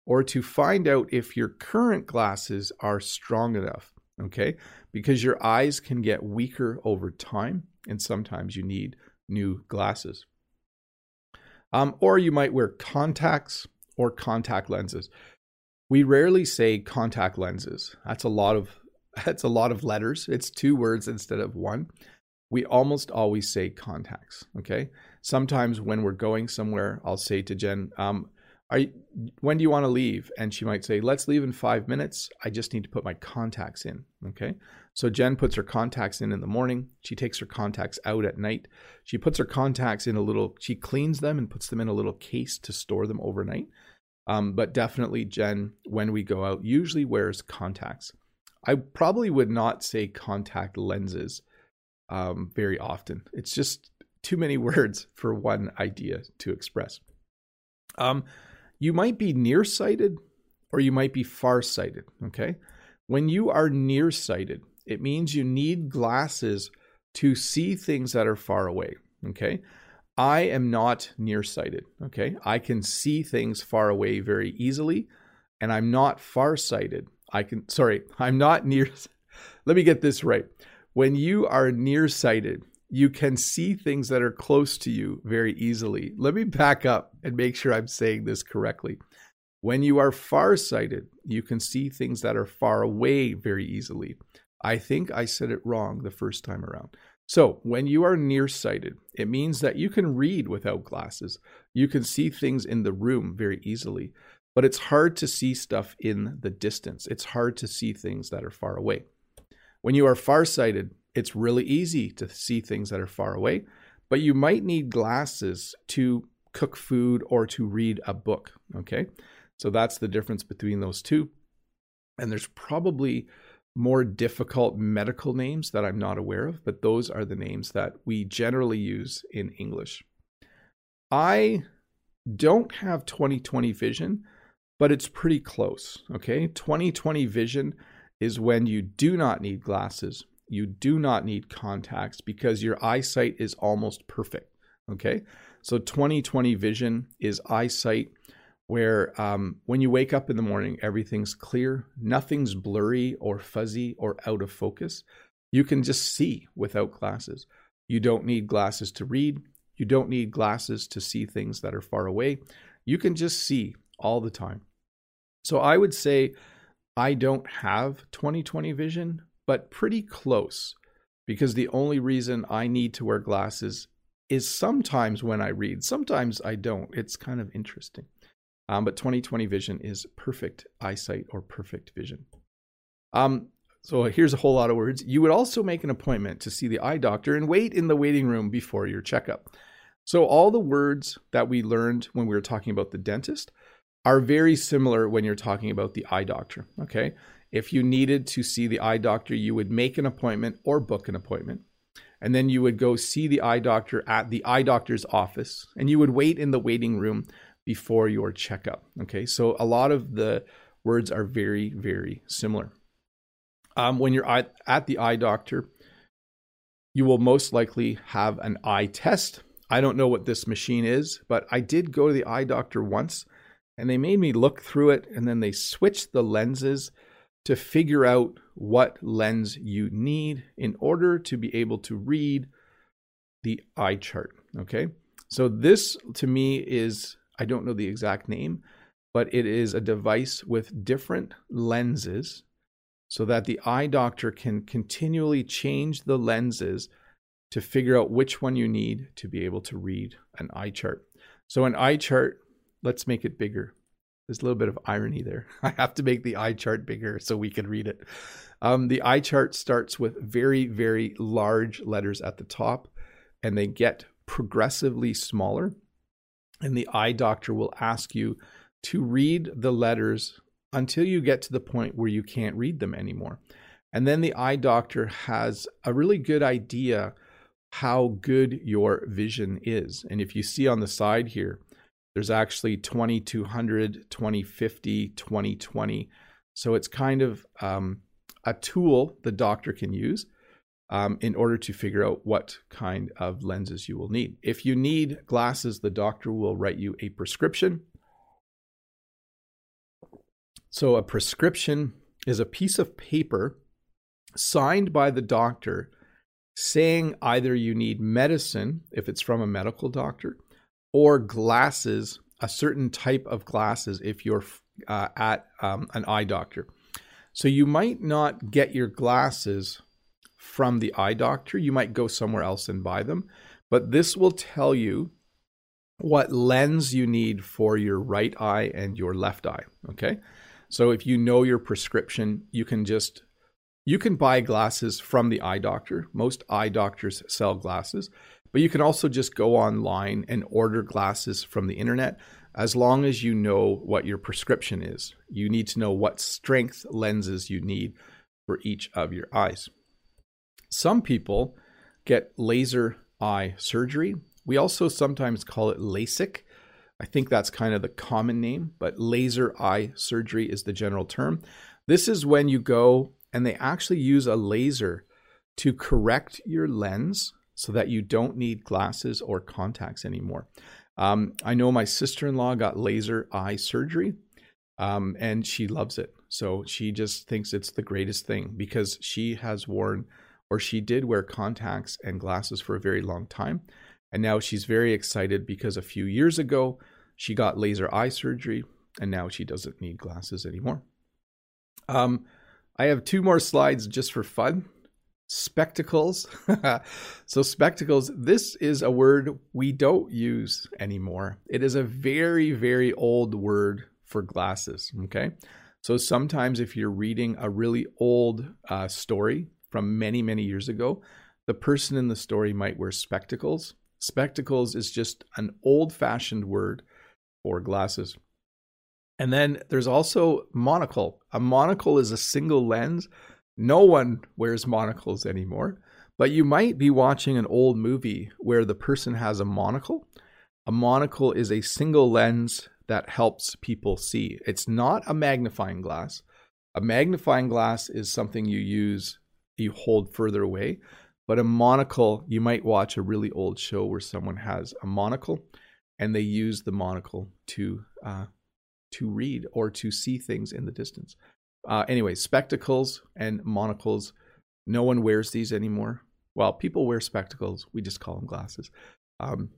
or to find out if your current glasses are strong enough. Okay, because your eyes can get weaker over time, and sometimes you need new glasses. Um, or you might wear contacts or contact lenses. We rarely say contact lenses. That's a lot of that's a lot of letters. It's two words instead of one we almost always say contacts. Okay. Sometimes when we're going somewhere, I'll say to Jen, um, are you, when do you want to leave? And she might say, let's leave in five minutes. I just need to put my contacts in. Okay. So Jen puts her contacts in in the morning. She takes her contacts out at night. She puts her contacts in a little, she cleans them and puts them in a little case to store them overnight. Um, but definitely, Jen, when we go out, usually wears contacts. I probably would not say contact lenses um, very often. It's just too many words for one idea to express. Um, you might be nearsighted or you might be farsighted. Okay. When you are nearsighted, it means you need glasses to see things that are far away. Okay. I am not nearsighted. Okay. I can see things far away very easily, and I'm not farsighted. I can, sorry, I'm not near. Let me get this right when you are nearsighted, you can see things that are close to you very easily. Let me back up and make sure I'm saying this correctly. When you are farsighted, you can see things that are far away very easily. I think I said it wrong the first time around. So, when you are nearsighted, it means that you can read without glasses. You can see things in the room very easily, but it's hard to see stuff in the distance. It's hard to see things that are far away. When you are farsighted, it's really easy to see things that are far away, but you might need glasses to cook food or to read a book. Okay. So that's the difference between those two. And there's probably more difficult medical names that I'm not aware of, but those are the names that we generally use in English. I don't have 2020 vision, but it's pretty close. Okay. 2020 vision is when you do not need glasses, you do not need contacts because your eyesight is almost perfect. Okay. So 2020 vision is eyesight where um, when you wake up in the morning, everything's clear, nothing's blurry or fuzzy or out of focus. You can just see without glasses. You don't need glasses to read. You don't need glasses to see things that are far away. You can just see all the time. So I would say I don't have 2020 vision, but pretty close because the only reason I need to wear glasses is sometimes when I read. Sometimes I don't. It's kind of interesting. Um, but 2020 vision is perfect eyesight or perfect vision. Um, so here's a whole lot of words. You would also make an appointment to see the eye doctor and wait in the waiting room before your checkup. So all the words that we learned when we were talking about the dentist are very similar when you're talking about the eye doctor. Okay. If you needed to see the eye doctor, you would make an appointment or book an appointment. And then you would go see the eye doctor at the eye doctor's office and you would wait in the waiting room before your checkup. Okay, so a lot of the words are very, very similar. Um, when you're at, at the eye doctor, you will most likely have an eye test. I don't know what this machine is, but I did go to the eye doctor once and they made me look through it and then they switched the lenses to figure out what lens you need in order to be able to read the eye chart. Okay. So, this to me is I don't know the exact name, but it is a device with different lenses so that the eye doctor can continually change the lenses to figure out which one you need to be able to read an eye chart. So, an eye chart, let's make it bigger. There's a little bit of irony there. I have to make the eye chart bigger so we can read it. Um, the eye chart starts with very, very large letters at the top, and they get progressively smaller and the eye doctor will ask you to read the letters until you get to the point where you can't read them anymore. And then the eye doctor has a really good idea how good your vision is. And if you see on the side here, there's actually 2200, 2050, 2020. So it's kind of um, a tool the doctor can use um, in order to figure out what kind of lenses you will need. If you need glasses, the doctor will write you a prescription. So, a prescription is a piece of paper signed by the doctor saying either you need medicine, if it's from a medical doctor, or glasses, a certain type of glasses, if you're uh, at um, an eye doctor. So, you might not get your glasses from the eye doctor. You might go somewhere else and buy them, but this will tell you what lens you need for your right eye and your left eye. Okay. So if you know your prescription, you can just you can buy glasses from the eye doctor. Most eye doctors sell glasses, but you can also just go online and order glasses from the internet as long as you know what your prescription is. You need to know what strength lenses you need for each of your eyes. Some people get laser eye surgery. We also sometimes call it LASIK. I think that's kind of the common name, but laser eye surgery is the general term. This is when you go and they actually use a laser to correct your lens so that you don't need glasses or contacts anymore. Um, I know my sister in law got laser eye surgery um, and she loves it. So she just thinks it's the greatest thing because she has worn or she did wear contacts and glasses for a very long time. And now she's very excited because a few years ago, she got laser eye surgery and now she doesn't need glasses anymore. Um, I have two more slides just for fun. Spectacles. so, spectacles, this is a word we don't use anymore. It is a very, very old word for glasses. Okay. So, sometimes if you're reading a really old uh, story, from many, many years ago, the person in the story might wear spectacles Spectacles is just an old fashioned word for glasses. And then there's also monocle. A monocle is a single lens. No one wears monocles anymore, but you might be watching an old movie where the person has a monocle. A monocle is a single lens that helps people see. It's not a magnifying glass. A magnifying glass is something you use, you hold further away. But a monocle, you might watch a really old show where someone has a monocle and they use the monocle to uh, to read or to see things in the distance. Uh, anyway, spectacles and monocles. No one wears these anymore. Well, people wear spectacles. We just call them glasses. Um,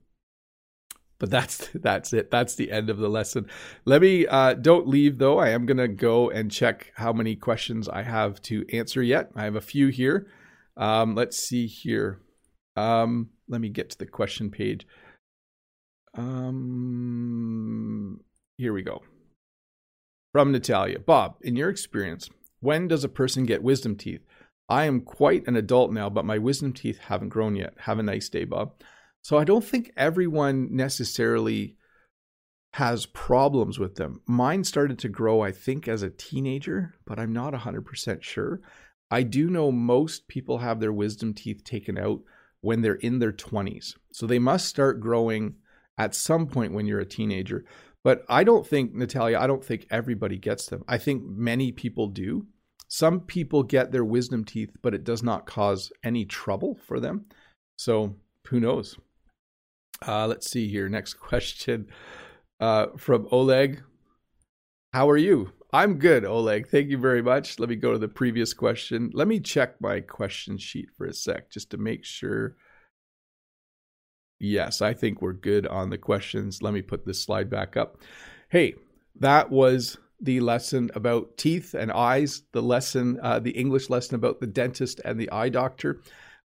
but that's that's it. That's the end of the lesson. Let me uh, don't leave though. I am gonna go and check how many questions I have to answer yet. I have a few here. Um, let's see here. Um, let me get to the question page. Um, here we go. From Natalia. Bob, in your experience, when does a person get wisdom teeth? I am quite an adult now, but my wisdom teeth haven't grown yet. Have a nice day, Bob. So I don't think everyone necessarily has problems with them. Mine started to grow, I think, as a teenager, but I'm not 100% sure. I do know most people have their wisdom teeth taken out when they're in their 20s. So they must start growing at some point when you're a teenager. But I don't think, Natalia, I don't think everybody gets them. I think many people do. Some people get their wisdom teeth, but it does not cause any trouble for them. So who knows? Uh, let's see here. Next question uh, from Oleg. How are you? I'm good, Oleg. Thank you very much. Let me go to the previous question. Let me check my question sheet for a sec just to make sure Yes, I think we're good on the questions. Let me put this slide back up. Hey, that was the lesson about teeth and eyes, the lesson, uh, the English lesson about the dentist and the eye doctor.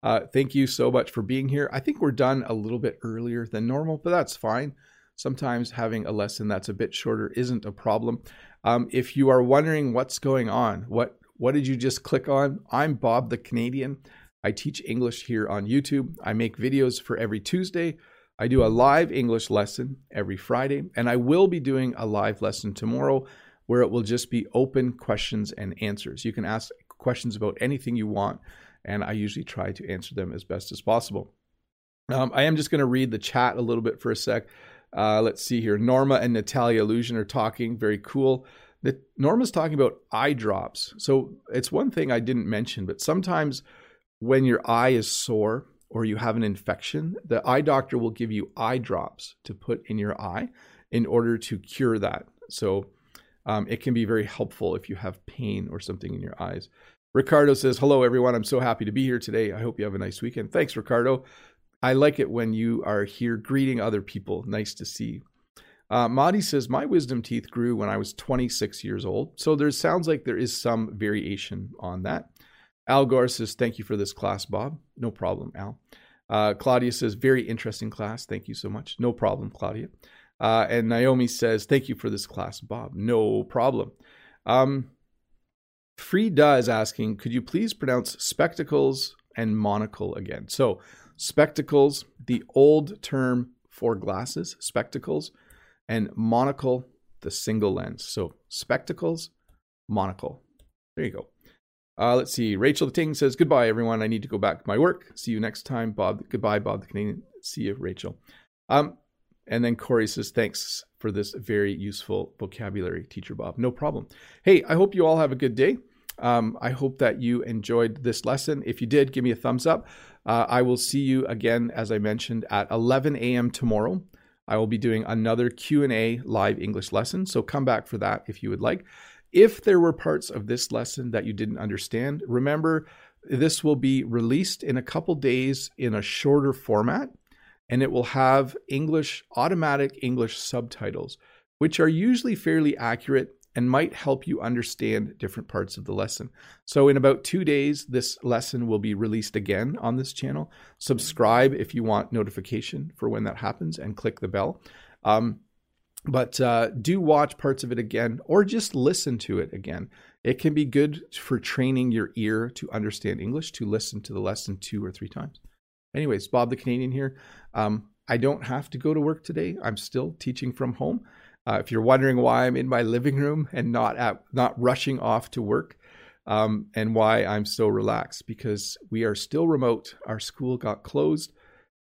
Uh, thank you so much for being here. I think we're done a little bit earlier than normal, but that's fine. Sometimes having a lesson that's a bit shorter isn't a problem. Um, if you are wondering what's going on, what what did you just click on? I'm Bob the Canadian. I teach English here on YouTube. I make videos for every Tuesday. I do a live English lesson every Friday, and I will be doing a live lesson tomorrow where it will just be open questions and answers. You can ask questions about anything you want, and I usually try to answer them as best as possible. Um, I am just going to read the chat a little bit for a sec. Uh, let's see here. Norma and Natalia Illusion are talking. Very cool. The, Norma's talking about eye drops. So it's one thing I didn't mention, but sometimes when your eye is sore or you have an infection, the eye doctor will give you eye drops to put in your eye in order to cure that. So um, it can be very helpful if you have pain or something in your eyes. Ricardo says, Hello, everyone. I'm so happy to be here today. I hope you have a nice weekend. Thanks, Ricardo. I like it when you are here greeting other people. Nice to see. Uh, Madi says, My wisdom teeth grew when I was 26 years old. So there sounds like there is some variation on that. Al Gore says, Thank you for this class, Bob. No problem, Al. Uh, Claudia says, Very interesting class. Thank you so much. No problem, Claudia. Uh, and Naomi says, Thank you for this class, Bob. No problem. Um, Frida is asking, Could you please pronounce spectacles and monocle again? So, spectacles, the old term for glasses, spectacles, and monocle, the single lens. So, spectacles, monocle. There you go. Uh, let's see. Rachel the Ting says, Goodbye, everyone. I need to go back to my work. See you next time, Bob. Goodbye, Bob the Canadian. See you, Rachel. Um, and then Corey says, Thanks for this very useful vocabulary, Teacher Bob. No problem. Hey, I hope you all have a good day. Um, I hope that you enjoyed this lesson. If you did, give me a thumbs up. Uh, I will see you again, as I mentioned, at 11 a.m. tomorrow. I will be doing another Q&A live English lesson, so come back for that if you would like. If there were parts of this lesson that you didn't understand, remember this will be released in a couple days in a shorter format and it will have English, automatic English subtitles, which are usually fairly accurate and might help you understand different parts of the lesson. So, in about two days, this lesson will be released again on this channel. Subscribe if you want notification for when that happens and click the bell. Um, but uh, do watch parts of it again or just listen to it again. It can be good for training your ear to understand English to listen to the lesson two or three times. anyways, Bob the Canadian here. Um, I don't have to go to work today. I'm still teaching from home. Uh, if you're wondering why I'm in my living room and not at, not rushing off to work, um, and why I'm so relaxed, because we are still remote. Our school got closed.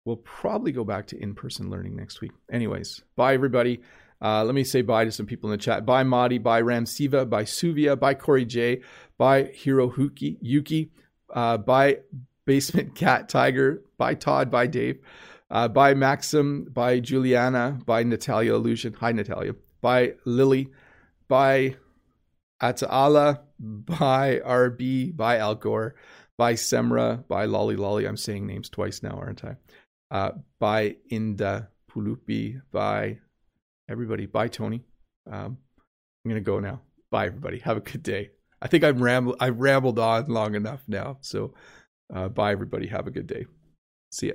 We'll probably go back to in-person learning next week. Anyways, bye everybody. Uh, let me say bye to some people in the chat. Bye Madi, bye Ramsiva, bye Suvia, bye Corey J, bye Hirohuki Yuki, uh, bye Basement Cat Tiger, bye Todd, bye Dave. Uh, bye Maxim, bye Juliana, bye Natalia Illusion. Hi, Natalia. Bye Lily, bye Ataala, bye RB, bye Al Gore, bye Semra, bye Lolly Lolly. I'm saying names twice now, aren't I? Uh, bye Inda Pulupi, bye everybody, bye Tony. Um, I'm gonna go now. Bye, everybody. Have a good day. I think I've rambled. I've rambled on long enough now. So, uh, bye, everybody. Have a good day. See ya.